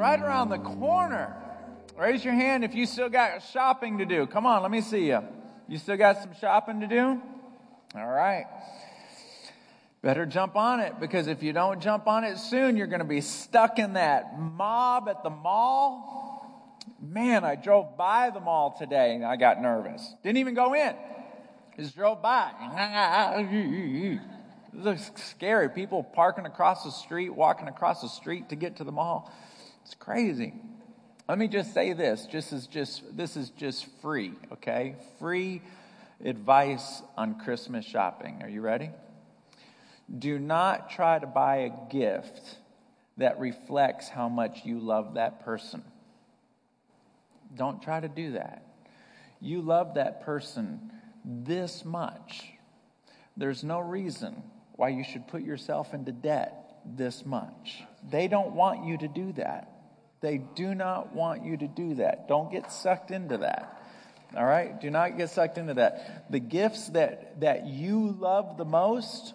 right around the corner. Raise your hand if you still got shopping to do. Come on, let me see you. You still got some shopping to do? All right. Better jump on it because if you don't jump on it soon, you're going to be stuck in that mob at the mall. Man, I drove by the mall today and I got nervous. Didn't even go in, just drove by. It looks scary. People parking across the street, walking across the street to get to the mall. It's crazy. Let me just say this. Just as just this is just free, okay? Free advice on Christmas shopping. Are you ready? Do not try to buy a gift that reflects how much you love that person. Don't try to do that. You love that person this much. There's no reason why you should put yourself into debt this much. They don't want you to do that. They do not want you to do that. Don't get sucked into that. All right? Do not get sucked into that. The gifts that, that you love the most,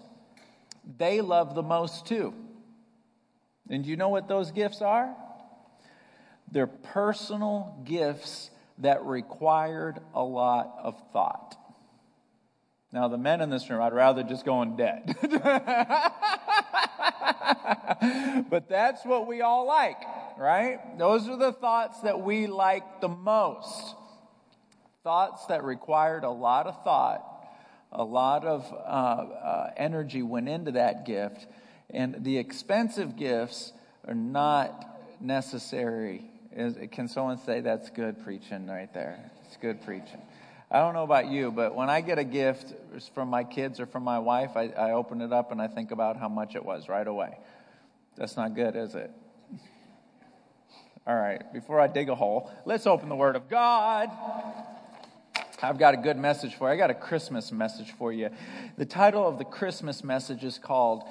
they love the most too. And you know what those gifts are? They're personal gifts that required a lot of thought. Now, the men in this room, I'd rather just go in debt. but that's what we all like, right? Those are the thoughts that we like the most. Thoughts that required a lot of thought, a lot of uh, uh, energy went into that gift, and the expensive gifts are not necessary. Is, can someone say that's good preaching right there? It's good preaching. I don't know about you, but when I get a gift from my kids or from my wife, I, I open it up and I think about how much it was right away. That's not good, is it? All right, before I dig a hole, let's open the Word of God. I've got a good message for you. I got a Christmas message for you. The title of the Christmas message is called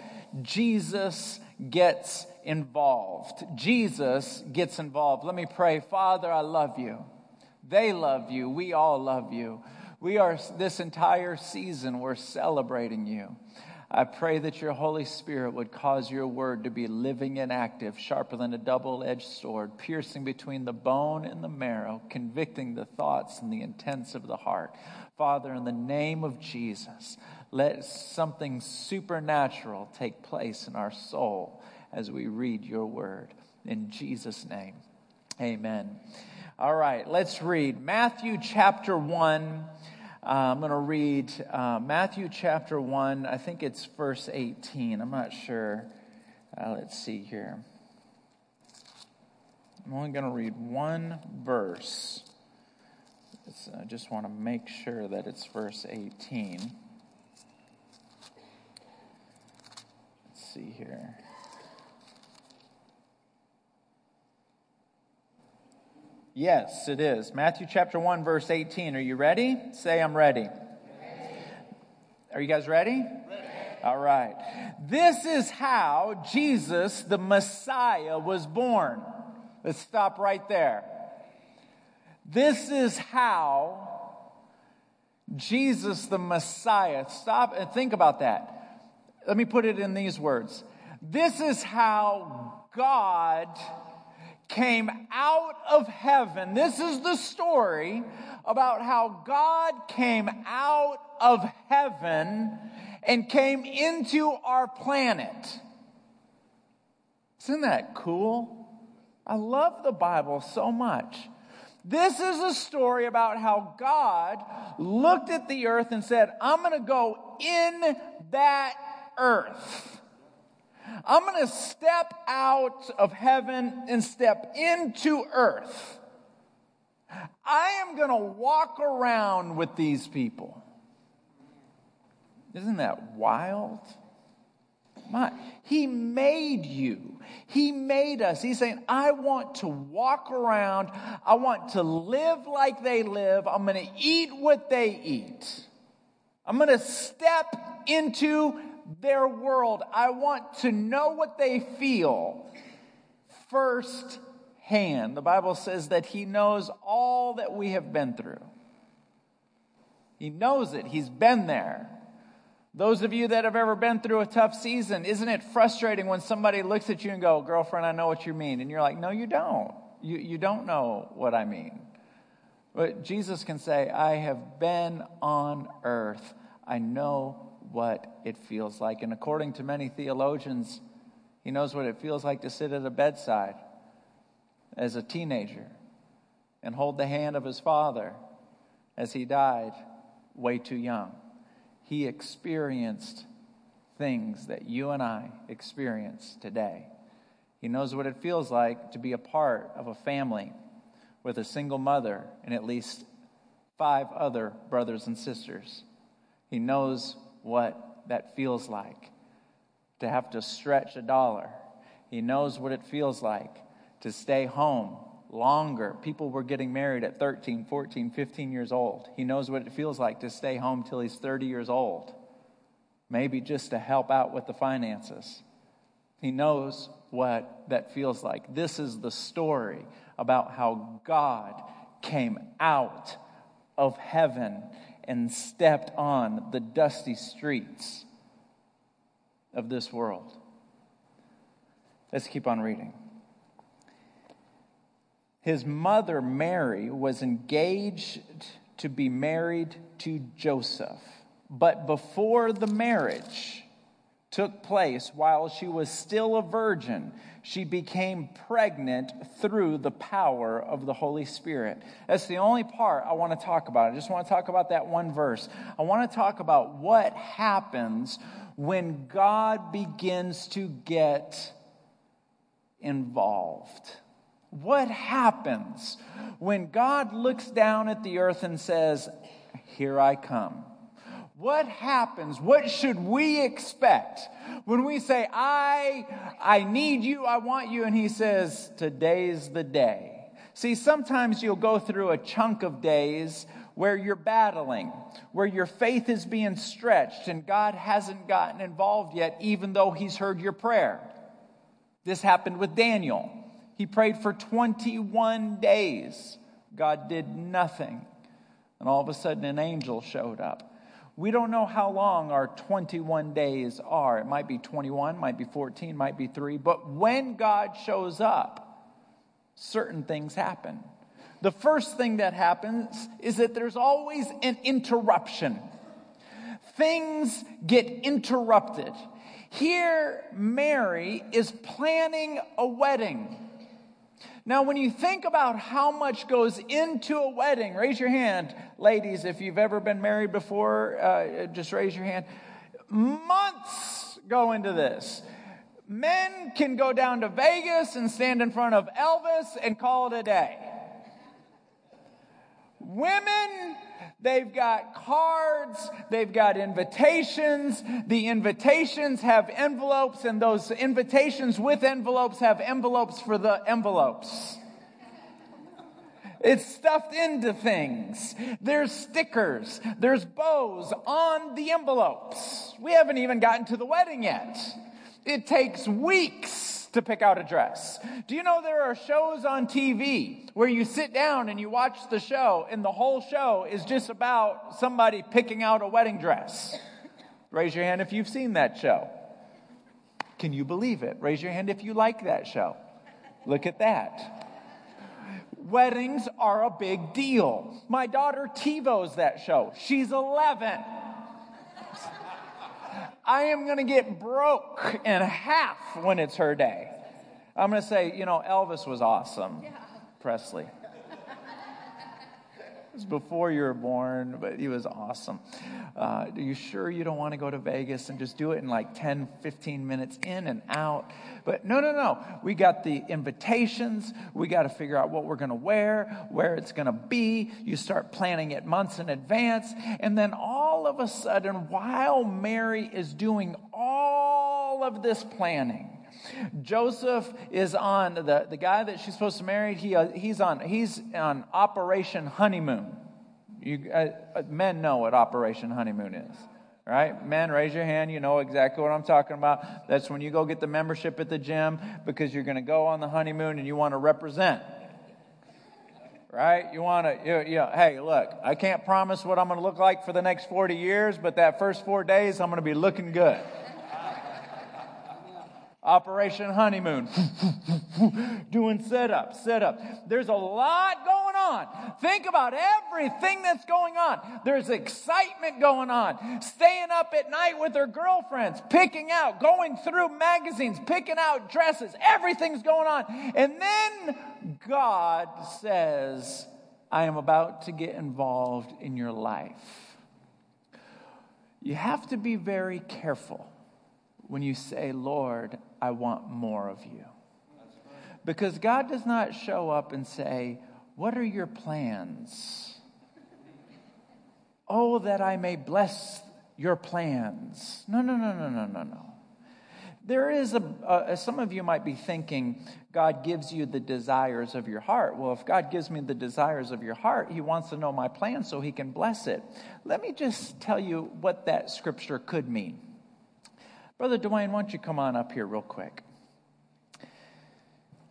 Jesus Gets Involved. Jesus Gets Involved. Let me pray. Father, I love you. They love you. We all love you. We are, this entire season, we're celebrating you. I pray that your Holy Spirit would cause your word to be living and active, sharper than a double edged sword, piercing between the bone and the marrow, convicting the thoughts and the intents of the heart. Father, in the name of Jesus, let something supernatural take place in our soul as we read your word. In Jesus' name, amen. All right, let's read Matthew chapter 1. Uh, I'm going to read uh, Matthew chapter 1. I think it's verse 18. I'm not sure. Uh, let's see here. I'm only going to read one verse. It's, I just want to make sure that it's verse 18. Let's see here. Yes, it is. Matthew chapter 1, verse 18. Are you ready? Say, I'm ready. ready. Are you guys ready? ready? All right. This is how Jesus, the Messiah, was born. Let's stop right there. This is how Jesus, the Messiah, stop and think about that. Let me put it in these words. This is how God came out of heaven. This is the story about how God came out of heaven and came into our planet. Isn't that cool? I love the Bible so much. This is a story about how God looked at the earth and said, I'm going to go in that earth. I'm going to step out of heaven and step into earth. I am going to walk around with these people. Isn't that wild? My, he made you. He made us. He's saying, I want to walk around. I want to live like they live. I'm going to eat what they eat. I'm going to step into their world. I want to know what they feel firsthand. The Bible says that He knows all that we have been through. He knows it, He's been there. Those of you that have ever been through a tough season, isn't it frustrating when somebody looks at you and go, girlfriend, I know what you mean. And you're like, no, you don't. You, you don't know what I mean. But Jesus can say, I have been on earth. I know what it feels like. And according to many theologians, he knows what it feels like to sit at a bedside as a teenager and hold the hand of his father as he died way too young. He experienced things that you and I experience today. He knows what it feels like to be a part of a family with a single mother and at least five other brothers and sisters. He knows what that feels like to have to stretch a dollar. He knows what it feels like to stay home longer. People were getting married at 13, 14, 15 years old. He knows what it feels like to stay home till he's 30 years old, maybe just to help out with the finances. He knows what that feels like. This is the story about how God came out of heaven and stepped on the dusty streets of this world. Let's keep on reading. His mother, Mary, was engaged to be married to Joseph. But before the marriage took place, while she was still a virgin, she became pregnant through the power of the Holy Spirit. That's the only part I want to talk about. I just want to talk about that one verse. I want to talk about what happens when God begins to get involved. What happens when God looks down at the earth and says, Here I come? What happens? What should we expect when we say, I, I need you, I want you, and he says, Today's the day? See, sometimes you'll go through a chunk of days where you're battling, where your faith is being stretched, and God hasn't gotten involved yet, even though He's heard your prayer. This happened with Daniel. He prayed for 21 days. God did nothing. And all of a sudden, an angel showed up. We don't know how long our 21 days are. It might be 21, might be 14, might be 3. But when God shows up, certain things happen. The first thing that happens is that there's always an interruption. Things get interrupted. Here, Mary is planning a wedding. Now, when you think about how much goes into a wedding, raise your hand, ladies, if you've ever been married before, uh, just raise your hand. Months go into this. Men can go down to Vegas and stand in front of Elvis and call it a day. Women, they've got cards, they've got invitations. The invitations have envelopes, and those invitations with envelopes have envelopes for the envelopes. It's stuffed into things. There's stickers. There's bows on the envelopes. We haven't even gotten to the wedding yet. It takes weeks to pick out a dress. Do you know there are shows on TV where you sit down and you watch the show and the whole show is just about somebody picking out a wedding dress? Raise your hand if you've seen that show. Can you believe it? Raise your hand if you like that show. Look at that. Weddings are a big deal. My daughter TiVo's that show. She's 11. I am going to get broke in half when it's her day. I'm going to say, you know, Elvis was awesome. Yeah. Presley. It was before you were born, but he was awesome. Uh, are you sure you don't want to go to Vegas and just do it in like 10, 15 minutes in and out? But no, no, no. We got the invitations. We got to figure out what we're going to wear, where it's going to be. You start planning it months in advance. And then all of a sudden, while Mary is doing all of this planning, Joseph is on the, the guy that she's supposed to marry. He, uh, he's on he's on Operation Honeymoon. You uh, uh, men know what Operation Honeymoon is, right? Men, raise your hand. You know exactly what I'm talking about. That's when you go get the membership at the gym because you're going to go on the honeymoon and you want to represent, right? You want to, you, hey, look, I can't promise what I'm going to look like for the next 40 years, but that first four days, I'm going to be looking good. Operation Honeymoon. Doing sit up, sit up. There's a lot going on. Think about everything that's going on. There's excitement going on. Staying up at night with their girlfriends, picking out, going through magazines, picking out dresses. Everything's going on. And then God says, I am about to get involved in your life. You have to be very careful when you say, Lord, I want more of you. Because God does not show up and say, What are your plans? Oh, that I may bless your plans. No, no, no, no, no, no, no. There is a, some of you might be thinking, God gives you the desires of your heart. Well, if God gives me the desires of your heart, He wants to know my plan so He can bless it. Let me just tell you what that scripture could mean. Brother Dwayne, why don't you come on up here real quick?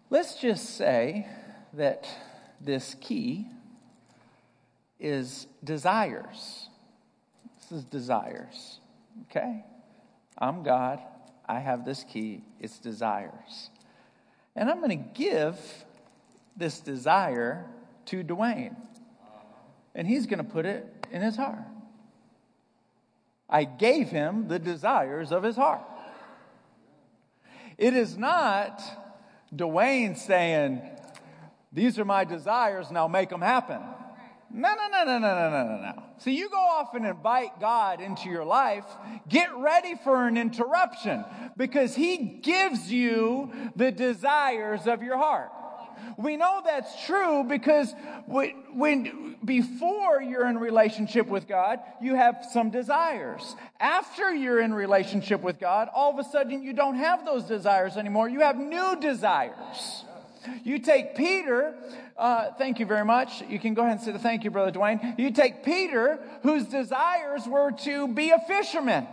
Let's just say that this key is desires. This is desires. Okay? I'm God. I have this key. It's desires. And I'm going to give this desire to Dwayne. And he's going to put it in his heart. I gave him the desires of his heart. It is not Dwayne saying, These are my desires, now make them happen. No, no, no, no, no, no, no, no. So you go off and invite God into your life. Get ready for an interruption because He gives you the desires of your heart. We know that's true because when, before you're in relationship with God, you have some desires. After you're in relationship with God, all of a sudden you don't have those desires anymore. You have new desires. You take Peter, uh, thank you very much. You can go ahead and say the thank you, Brother Dwayne. You take Peter, whose desires were to be a fisherman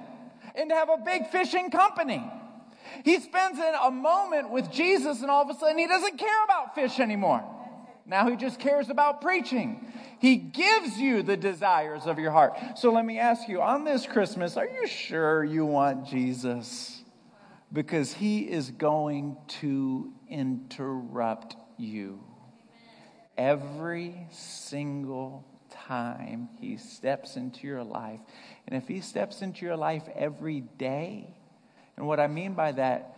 and to have a big fishing company. He spends a moment with Jesus, and all of a sudden, he doesn't care about fish anymore. Now he just cares about preaching. He gives you the desires of your heart. So let me ask you on this Christmas, are you sure you want Jesus? Because he is going to interrupt you. Every single time he steps into your life. And if he steps into your life every day, and what I mean by that,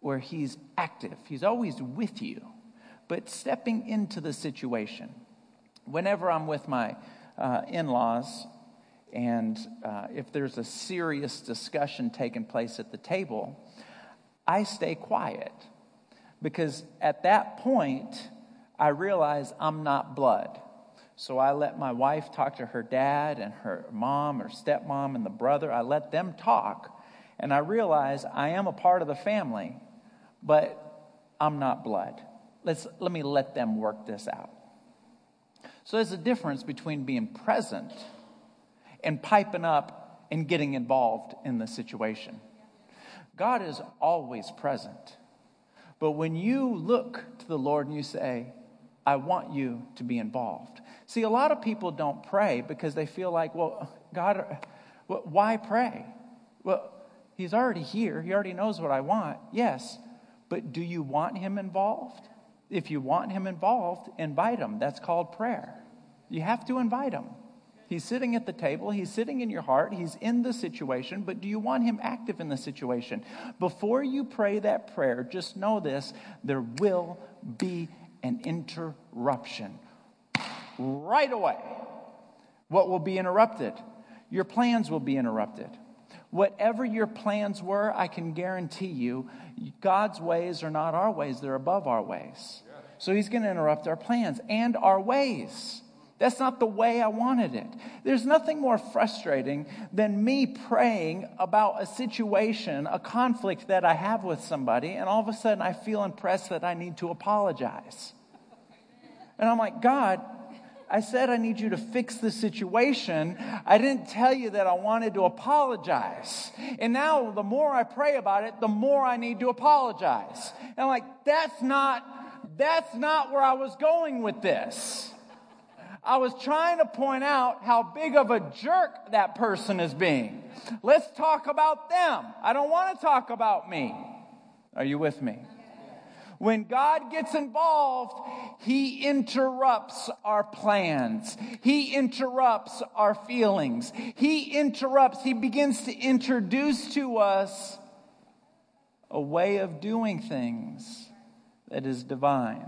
where he's active, he's always with you, but stepping into the situation. Whenever I'm with my uh, in laws, and uh, if there's a serious discussion taking place at the table, I stay quiet because at that point, I realize I'm not blood. So I let my wife talk to her dad and her mom or stepmom and the brother. I let them talk and I realize I am a part of the family, but I'm not blood. Let's, let me let them work this out. So there's a difference between being present and piping up and getting involved in the situation. God is always present. But when you look to the Lord and you say, I want you to be involved. See, a lot of people don't pray because they feel like, well, God, why pray? Well, He's already here. He already knows what I want. Yes. But do you want him involved? If you want him involved, invite him. That's called prayer. You have to invite him. He's sitting at the table, he's sitting in your heart, he's in the situation, but do you want him active in the situation? Before you pray that prayer, just know this there will be an interruption right away. What will be interrupted? Your plans will be interrupted. Whatever your plans were, I can guarantee you, God's ways are not our ways, they're above our ways. So He's going to interrupt our plans and our ways. That's not the way I wanted it. There's nothing more frustrating than me praying about a situation, a conflict that I have with somebody, and all of a sudden I feel impressed that I need to apologize. And I'm like, God, I said I need you to fix the situation. I didn't tell you that I wanted to apologize. And now the more I pray about it, the more I need to apologize. And I'm like, that's not That's not where I was going with this. I was trying to point out how big of a jerk that person is being. Let's talk about them. I don't want to talk about me. Are you with me? When God gets involved, He interrupts our plans. He interrupts our feelings. He interrupts, He begins to introduce to us a way of doing things that is divine.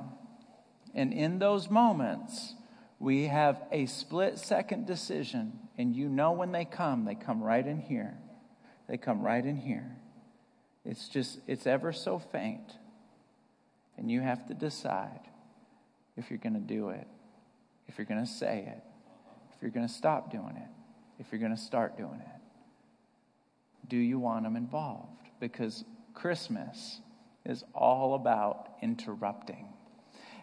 And in those moments, we have a split second decision, and you know when they come, they come right in here. They come right in here. It's just, it's ever so faint. And you have to decide if you're going to do it, if you're going to say it, if you're going to stop doing it, if you're going to start doing it. Do you want them involved? Because Christmas is all about interrupting.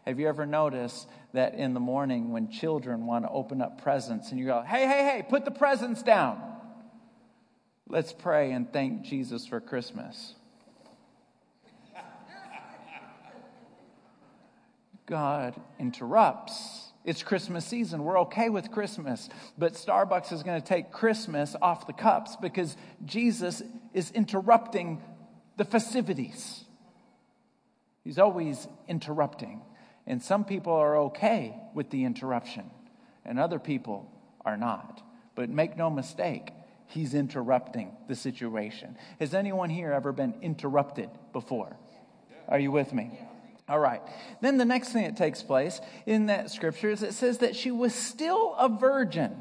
Have you ever noticed that in the morning when children want to open up presents and you go, hey, hey, hey, put the presents down? Let's pray and thank Jesus for Christmas. God interrupts. It's Christmas season. We're okay with Christmas. But Starbucks is going to take Christmas off the cups because Jesus is interrupting the festivities. He's always interrupting. And some people are okay with the interruption, and other people are not. But make no mistake, he's interrupting the situation. Has anyone here ever been interrupted before? Are you with me? All right. Then the next thing that takes place in that scripture is it says that she was still a virgin.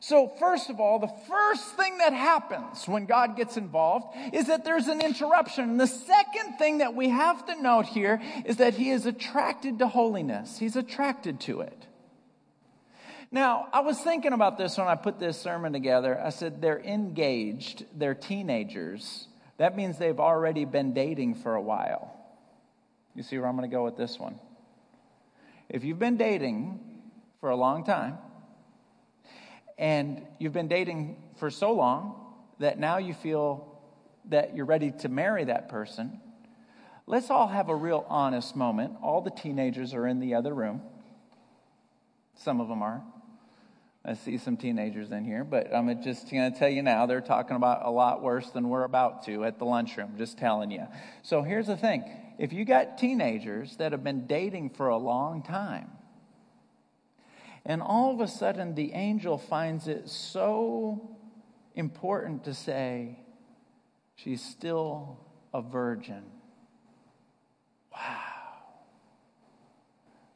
So, first of all, the first thing that happens when God gets involved is that there's an interruption. And the second thing that we have to note here is that He is attracted to holiness, He's attracted to it. Now, I was thinking about this when I put this sermon together. I said they're engaged, they're teenagers. That means they've already been dating for a while. You see where I'm going to go with this one? If you've been dating for a long time, and you've been dating for so long that now you feel that you're ready to marry that person, let's all have a real honest moment. All the teenagers are in the other room. Some of them are. I see some teenagers in here, but I'm just going to tell you now, they're talking about a lot worse than we're about to at the lunchroom, just telling you. So here's the thing if you got teenagers that have been dating for a long time, and all of a sudden the angel finds it so important to say, she's still a virgin. Wow.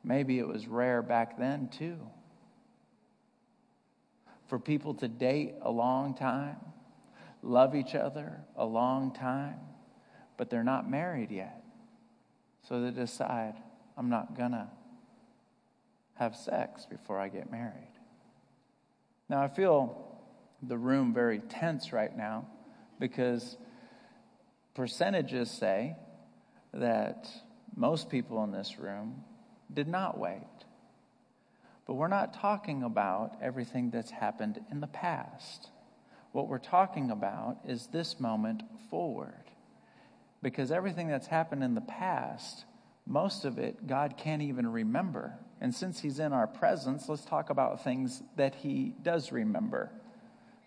Maybe it was rare back then too. For people to date a long time, love each other a long time, but they're not married yet. So they decide, I'm not going to have sex before I get married. Now, I feel the room very tense right now because percentages say that most people in this room did not wait. But we're not talking about everything that's happened in the past. What we're talking about is this moment forward. Because everything that's happened in the past, most of it, God can't even remember. And since He's in our presence, let's talk about things that He does remember.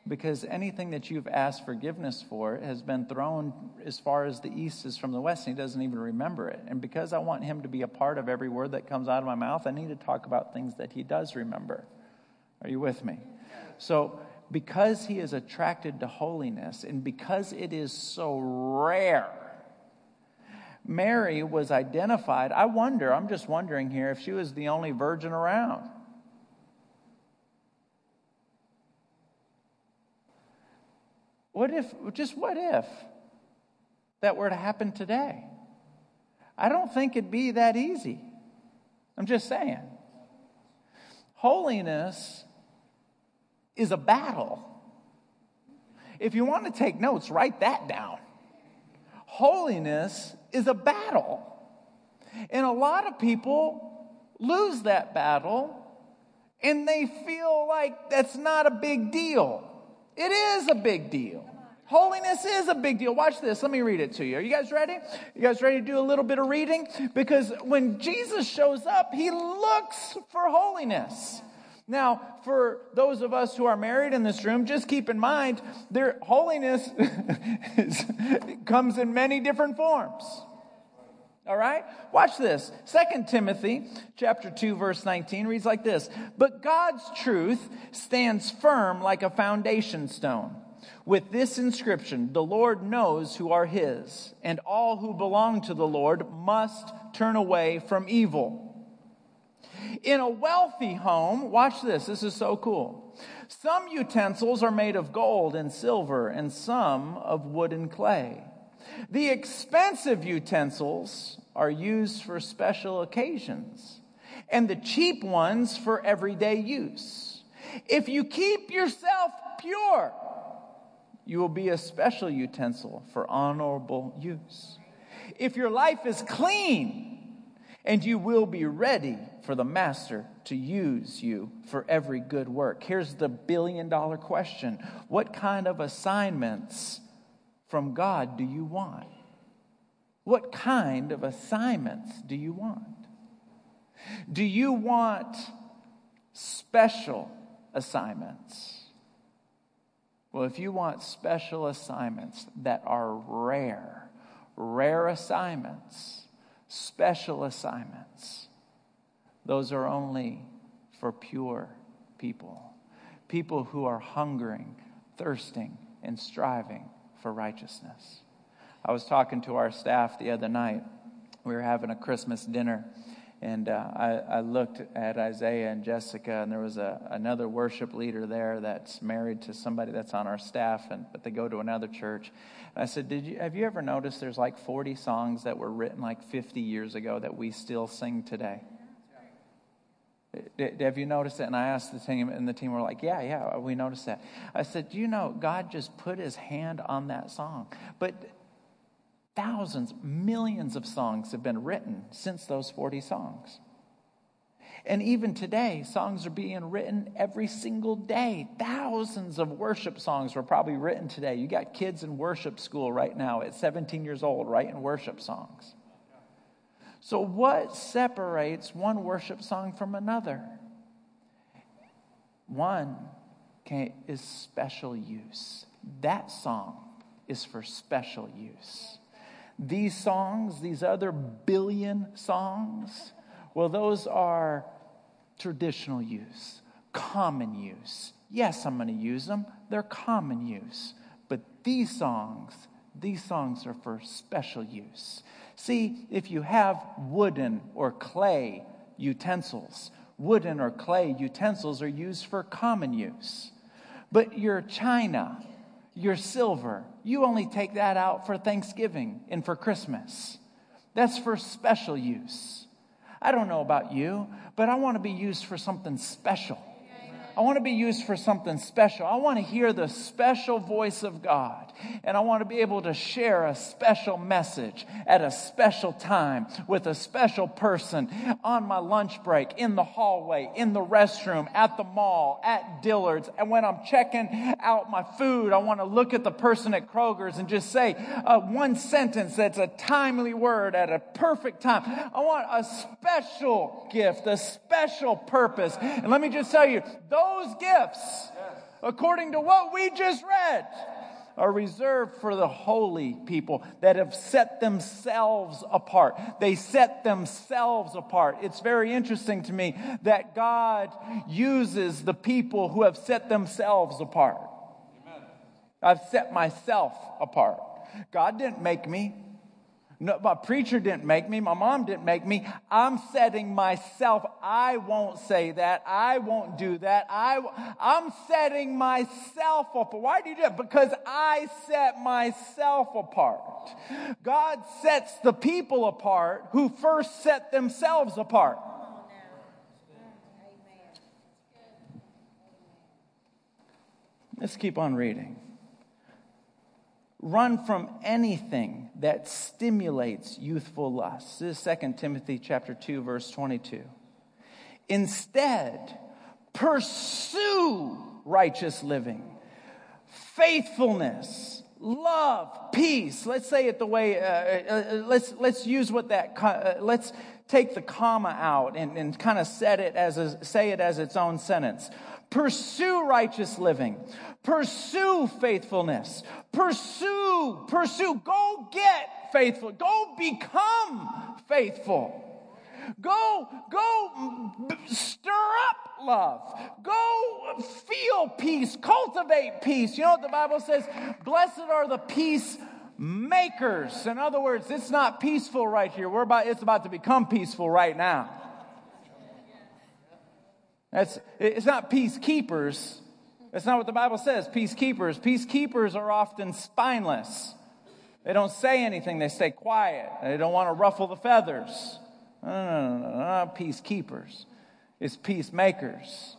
Because anything that you've asked forgiveness for has been thrown as far as the east is from the west, and He doesn't even remember it. And because I want Him to be a part of every word that comes out of my mouth, I need to talk about things that He does remember. Are you with me? So, because He is attracted to holiness, and because it is so rare Mary was identified. I wonder, I'm just wondering here, if she was the only virgin around. What if, just what if that were to happen today? I don't think it'd be that easy. I'm just saying. Holiness is a battle. If you want to take notes, write that down. Holiness is a battle. And a lot of people lose that battle and they feel like that's not a big deal. It is a big deal. Holiness is a big deal. Watch this. Let me read it to you. Are you guys ready? You guys ready to do a little bit of reading? Because when Jesus shows up, he looks for holiness. Now, for those of us who are married in this room, just keep in mind their holiness comes in many different forms. All right? Watch this. Second Timothy chapter 2 verse 19 reads like this. But God's truth stands firm like a foundation stone. With this inscription, the Lord knows who are his, and all who belong to the Lord must turn away from evil. In a wealthy home, watch this, this is so cool. Some utensils are made of gold and silver, and some of wood and clay. The expensive utensils are used for special occasions, and the cheap ones for everyday use. If you keep yourself pure, you will be a special utensil for honorable use. If your life is clean, and you will be ready for the master to use you for every good work. Here's the billion dollar question What kind of assignments from God do you want? What kind of assignments do you want? Do you want special assignments? Well, if you want special assignments that are rare, rare assignments, special assignments, those are only for pure people. People who are hungering, thirsting, and striving for righteousness. I was talking to our staff the other night. We were having a Christmas dinner, and uh, I, I, looked at Isaiah and Jessica, and there was a, another worship leader there that's married to somebody that's on our staff, and, but they go to another church. And I said, Did you, Have you ever noticed there's like 40 songs that were written like 50 years ago that we still sing today? Have you noticed that? And I asked the team, and the team were like, Yeah, yeah, we noticed that. I said, you know, God just put his hand on that song. But thousands, millions of songs have been written since those 40 songs. And even today, songs are being written every single day. Thousands of worship songs were probably written today. You got kids in worship school right now at 17 years old writing worship songs. So, what separates one worship song from another? One is special use. That song is for special use. These songs, these other billion songs, well, those are traditional use, common use. Yes, I'm going to use them. They're common use. But these songs, these songs are for special use. See, if you have wooden or clay utensils, wooden or clay utensils are used for common use. But your china, your silver, you only take that out for Thanksgiving and for Christmas. That's for special use. I don't know about you, but I want to be used for something special. I want to be used for something special. I want to hear the special voice of God. And I want to be able to share a special message at a special time with a special person on my lunch break, in the hallway, in the restroom, at the mall, at Dillard's. And when I'm checking out my food, I want to look at the person at Kroger's and just say uh, one sentence that's a timely word at a perfect time. I want a special gift, a special purpose. And let me just tell you, those those gifts, according to what we just read, are reserved for the holy people that have set themselves apart. They set themselves apart. It's very interesting to me that God uses the people who have set themselves apart. Amen. I've set myself apart. God didn't make me. No, my preacher didn't make me. My mom didn't make me. I'm setting myself. I won't say that. I won't do that. I, I'm setting myself up. Why do you do that? Because I set myself apart. God sets the people apart who first set themselves apart. Let's keep on reading. Run from anything that stimulates youthful lust. This is 2 Timothy chapter 2 verse 22. Instead, pursue righteous living, faithfulness, love, peace. Let's say it the way, uh, uh, uh let's, let's use what that, uh, let's take the comma out and, and kind of set it as a, say it as its own sentence. Pursue righteous living. Pursue faithfulness. Pursue, pursue. Go get faithful. Go become faithful. Go, go stir up love. Go feel peace. Cultivate peace. You know what the Bible says? Blessed are the peace makers. In other words, it's not peaceful right here. We're about, it's about to become peaceful right now. That's, it's not peacekeepers. That's not what the Bible says. Peacekeepers. Peacekeepers are often spineless. They don't say anything. They stay quiet. They don't want to ruffle the feathers. No, no, no, no, peacekeepers. It's peacemakers.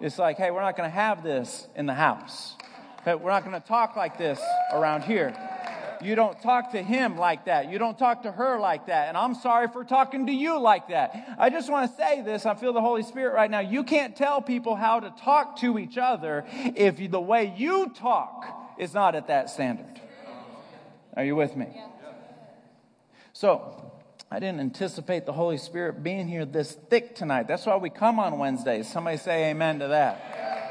It's like, hey, we're not going to have this in the house. We're not going to talk like this around here. You don't talk to him like that. You don't talk to her like that. And I'm sorry for talking to you like that. I just want to say this. I feel the Holy Spirit right now. You can't tell people how to talk to each other if the way you talk is not at that standard. Are you with me? So, I didn't anticipate the Holy Spirit being here this thick tonight. That's why we come on Wednesdays. Somebody say amen to that.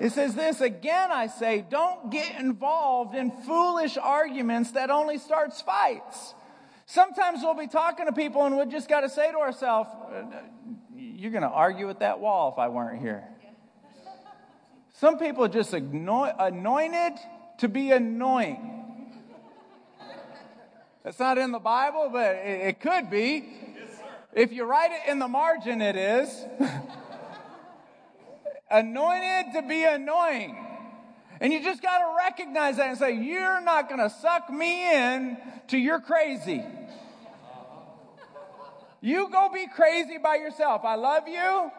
It says this again, I say, don't get involved in foolish arguments that only starts fights. Sometimes we'll be talking to people and we just got to say to ourselves, you're going to argue with that wall if I weren't here. Some people are just anointed to be annoying. That's not in the Bible, but it, could be. If you write it in the margin, it is. Anointed to be annoying. And you just got to recognize that and say, You're not going to suck me in to your crazy. You go be crazy by yourself. I love you.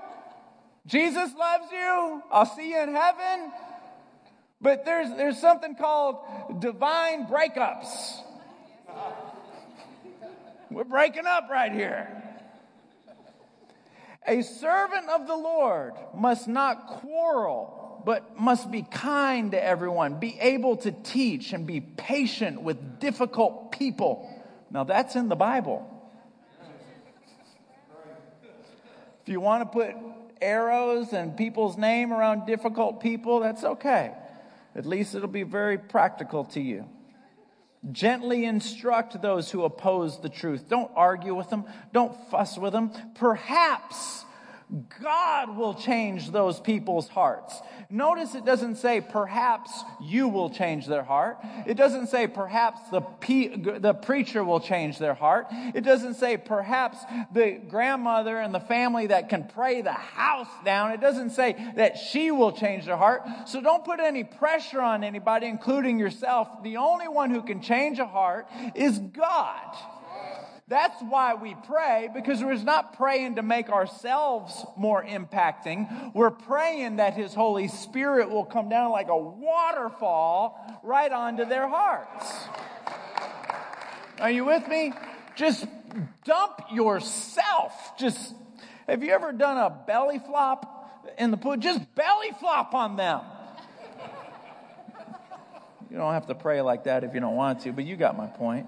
Jesus loves you. I'll see you in heaven. But there's, there's something called divine breakups. We're breaking up right here. A servant of the Lord must not quarrel, but must be kind to everyone, be able to teach, and be patient with difficult people. Now, that's in the Bible. If you want to put arrows and people's name around difficult people, that's okay. At least it'll be very practical to you. Gently instruct those who oppose the truth. Don't argue with them. Don't fuss with them. Perhaps God will change those people's hearts. Notice it doesn't say perhaps you will change their heart. It doesn't say perhaps the, pe- the preacher will change their heart. It doesn't say perhaps the grandmother and the family that can pray the house down. It doesn't say that she will change their heart. So don't put any pressure on anybody, including yourself. The only one who can change a heart is God. That's why we pray, because we're not praying to make ourselves more impacting. We're praying that His Holy Spirit will come down like a waterfall right onto their hearts. Are you with me? Just dump yourself. Just, have you ever done a belly flop in the pool? Just belly flop on them. You don't have to pray like that if you don't want to, but you got my point.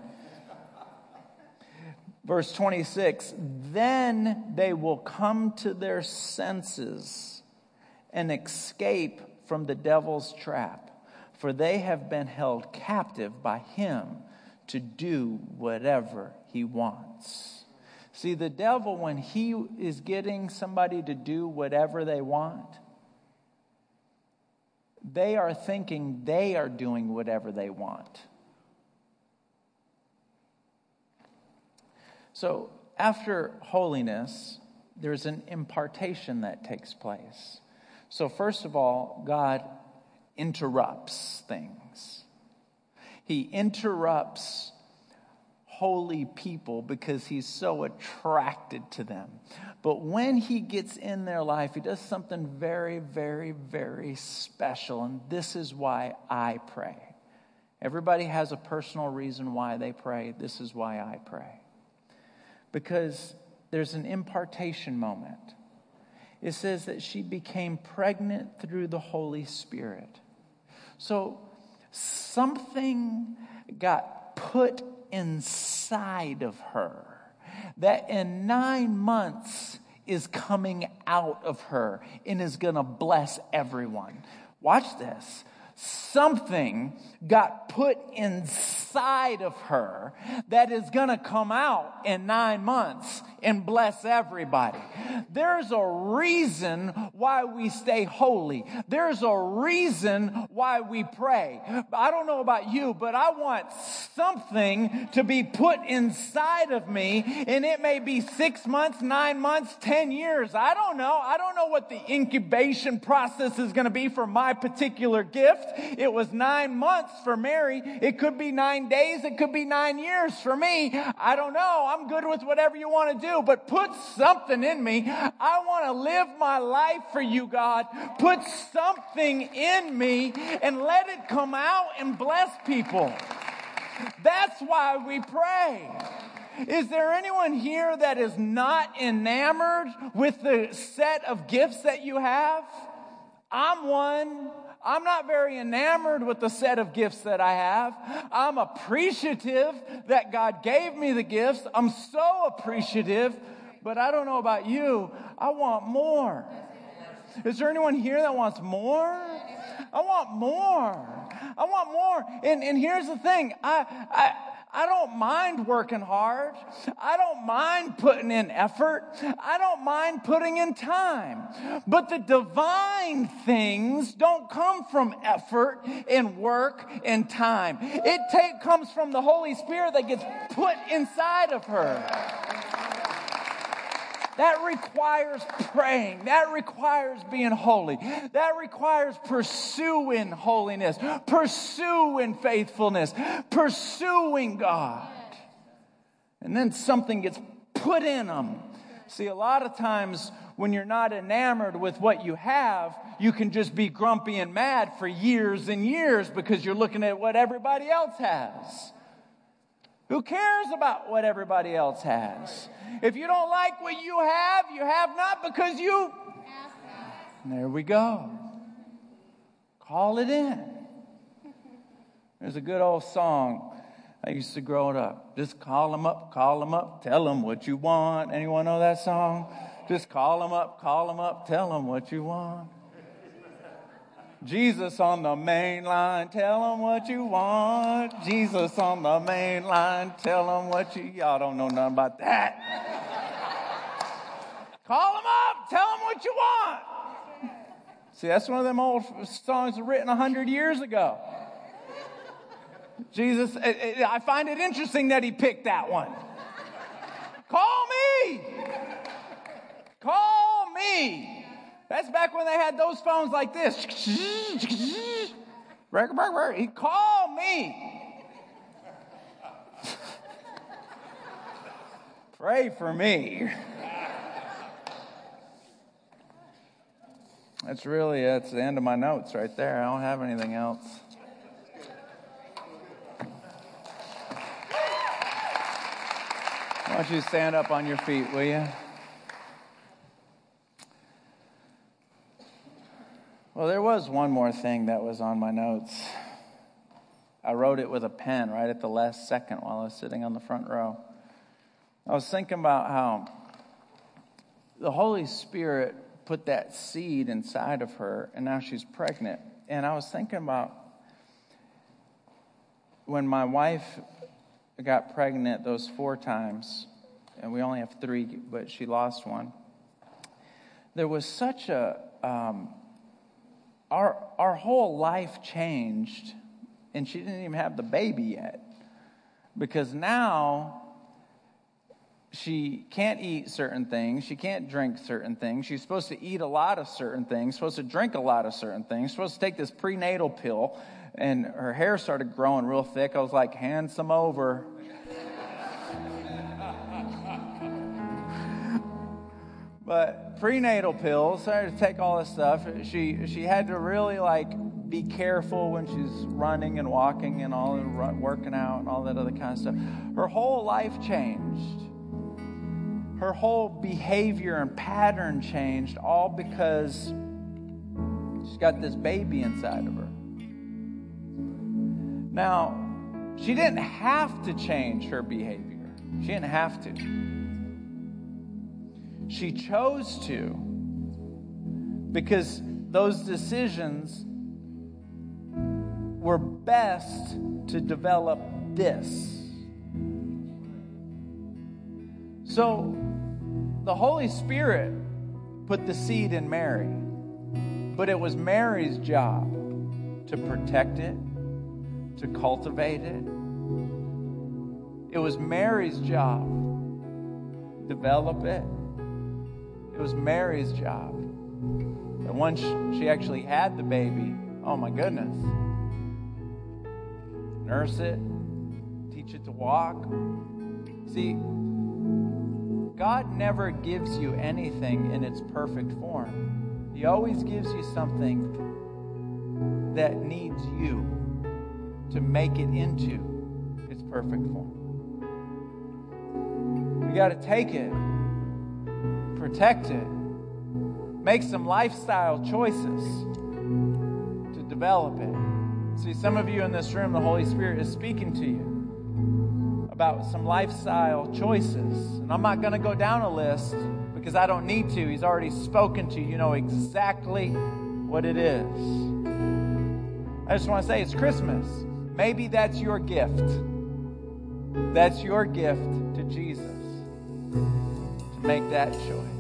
Verse 26 Then they will come to their senses and escape from the devil's trap, for they have been held captive by him to do whatever he wants. See, the devil, when he is getting somebody to do whatever they want, they are thinking they are doing whatever they want. So, after holiness, there's an impartation that takes place. So, first of all, God interrupts things. He interrupts holy people because he's so attracted to them. But when he gets in their life, he does something very, very, very special. And this is why I pray. Everybody has a personal reason why they pray. This is why I pray because there's an impartation moment. It says that she became pregnant through the Holy Spirit. So something got put inside of her that in nine months is coming out of her and is going to bless everyone. Watch this something got put inside of her that is going to come out in nine months and bless everybody. There's a reason why we stay holy. There's a reason why we pray. I don't know about you, but I want something to be put inside of me, and it may be six months, nine months, ten years. I don't know. I don't know what the incubation process is going to be for my particular gift. It was nine months for Mary. It could be nine days. It could be nine years for me. I don't know. I'm good with whatever you want to do, but put something in me. I want to live my life for you, God. Put something in me and let it come out and bless people. That's why we pray. Is there anyone here that is not enamored with the set of gifts that you have? I'm one. I'm not very enamored with the set of gifts that I have. I'm appreciative that God gave me the gifts. I'm so appreciative, but I don't know about you. I want more. Is there anyone here that wants more? I want more. I want more. And, and here's the thing. I, I, I don't mind working hard. I don't mind putting in effort. I don't mind putting in time. But the divine things don't come from effort and work and time. It take, comes from the Holy Spirit that gets put inside of her. That requires praying. That requires being holy. That requires pursuing holiness, pursuing faithfulness, pursuing God. And then something gets put in them. See, a lot of times when you're not enamored with what you have, you can just be grumpy and mad for years and years because you're looking at what everybody else has. Who cares about what everybody else has? If you don't like what you have, you have not because you. There we go. Call it in. There's a good old song I used to grow it up. Just call them up, call them up, tell them what you want. Anyone know that song? Just call them up, call them up, tell them what you want. Jesus on the main line, tell them what you want. Jesus on the main line, tell them what you. Y'all don't know nothing about that. Call them up, tell them what you want. See, that's one of them old songs written 100 years ago. Jesus, I find it interesting that he picked that one. Call me. Call me. That's back when they had those phones like this. He called me. Pray for me. That's really that's the end of my notes right there. I don't have anything else. Why don't you stand up on your feet, will you? Well, there was one more thing that was on my notes. I wrote it with a pen right at the last second while I was sitting on the front row. I was thinking about how the Holy Spirit put that seed inside of her, and now she's pregnant. And I was thinking about when my wife got pregnant those four times, and we only have three, but she lost one. There was such a um, our, our whole life changed, and she didn't even have the baby yet. Because now she can't eat certain things, she can't drink certain things. She's supposed to eat a lot of certain things, supposed to drink a lot of certain things, supposed to take this prenatal pill, and her hair started growing real thick. I was like, hand some over. But prenatal pills, started to take all this stuff. She she had to really like be careful when she's running and walking and all and working out and all that other kind of stuff. Her whole life changed. Her whole behavior and pattern changed, all because she's got this baby inside of her. Now, she didn't have to change her behavior, she didn't have to. She chose to because those decisions were best to develop this. So the Holy Spirit put the seed in Mary, but it was Mary's job to protect it, to cultivate it. It was Mary's job develop it. It was Mary's job. And once she actually had the baby, oh my goodness. Nurse it, teach it to walk. See, God never gives you anything in its perfect form. He always gives you something that needs you to make it into its perfect form. We got to take it, protect it, make some lifestyle choices to develop it. See, some of you in this room, the Holy Spirit is speaking to you about some lifestyle choices. And I'm not going to go down a list because I don't need to. He's already spoken to you. You know exactly what it is. I just want to say it's Christmas. Maybe that's your gift. That's your gift to Jesus to make that choice.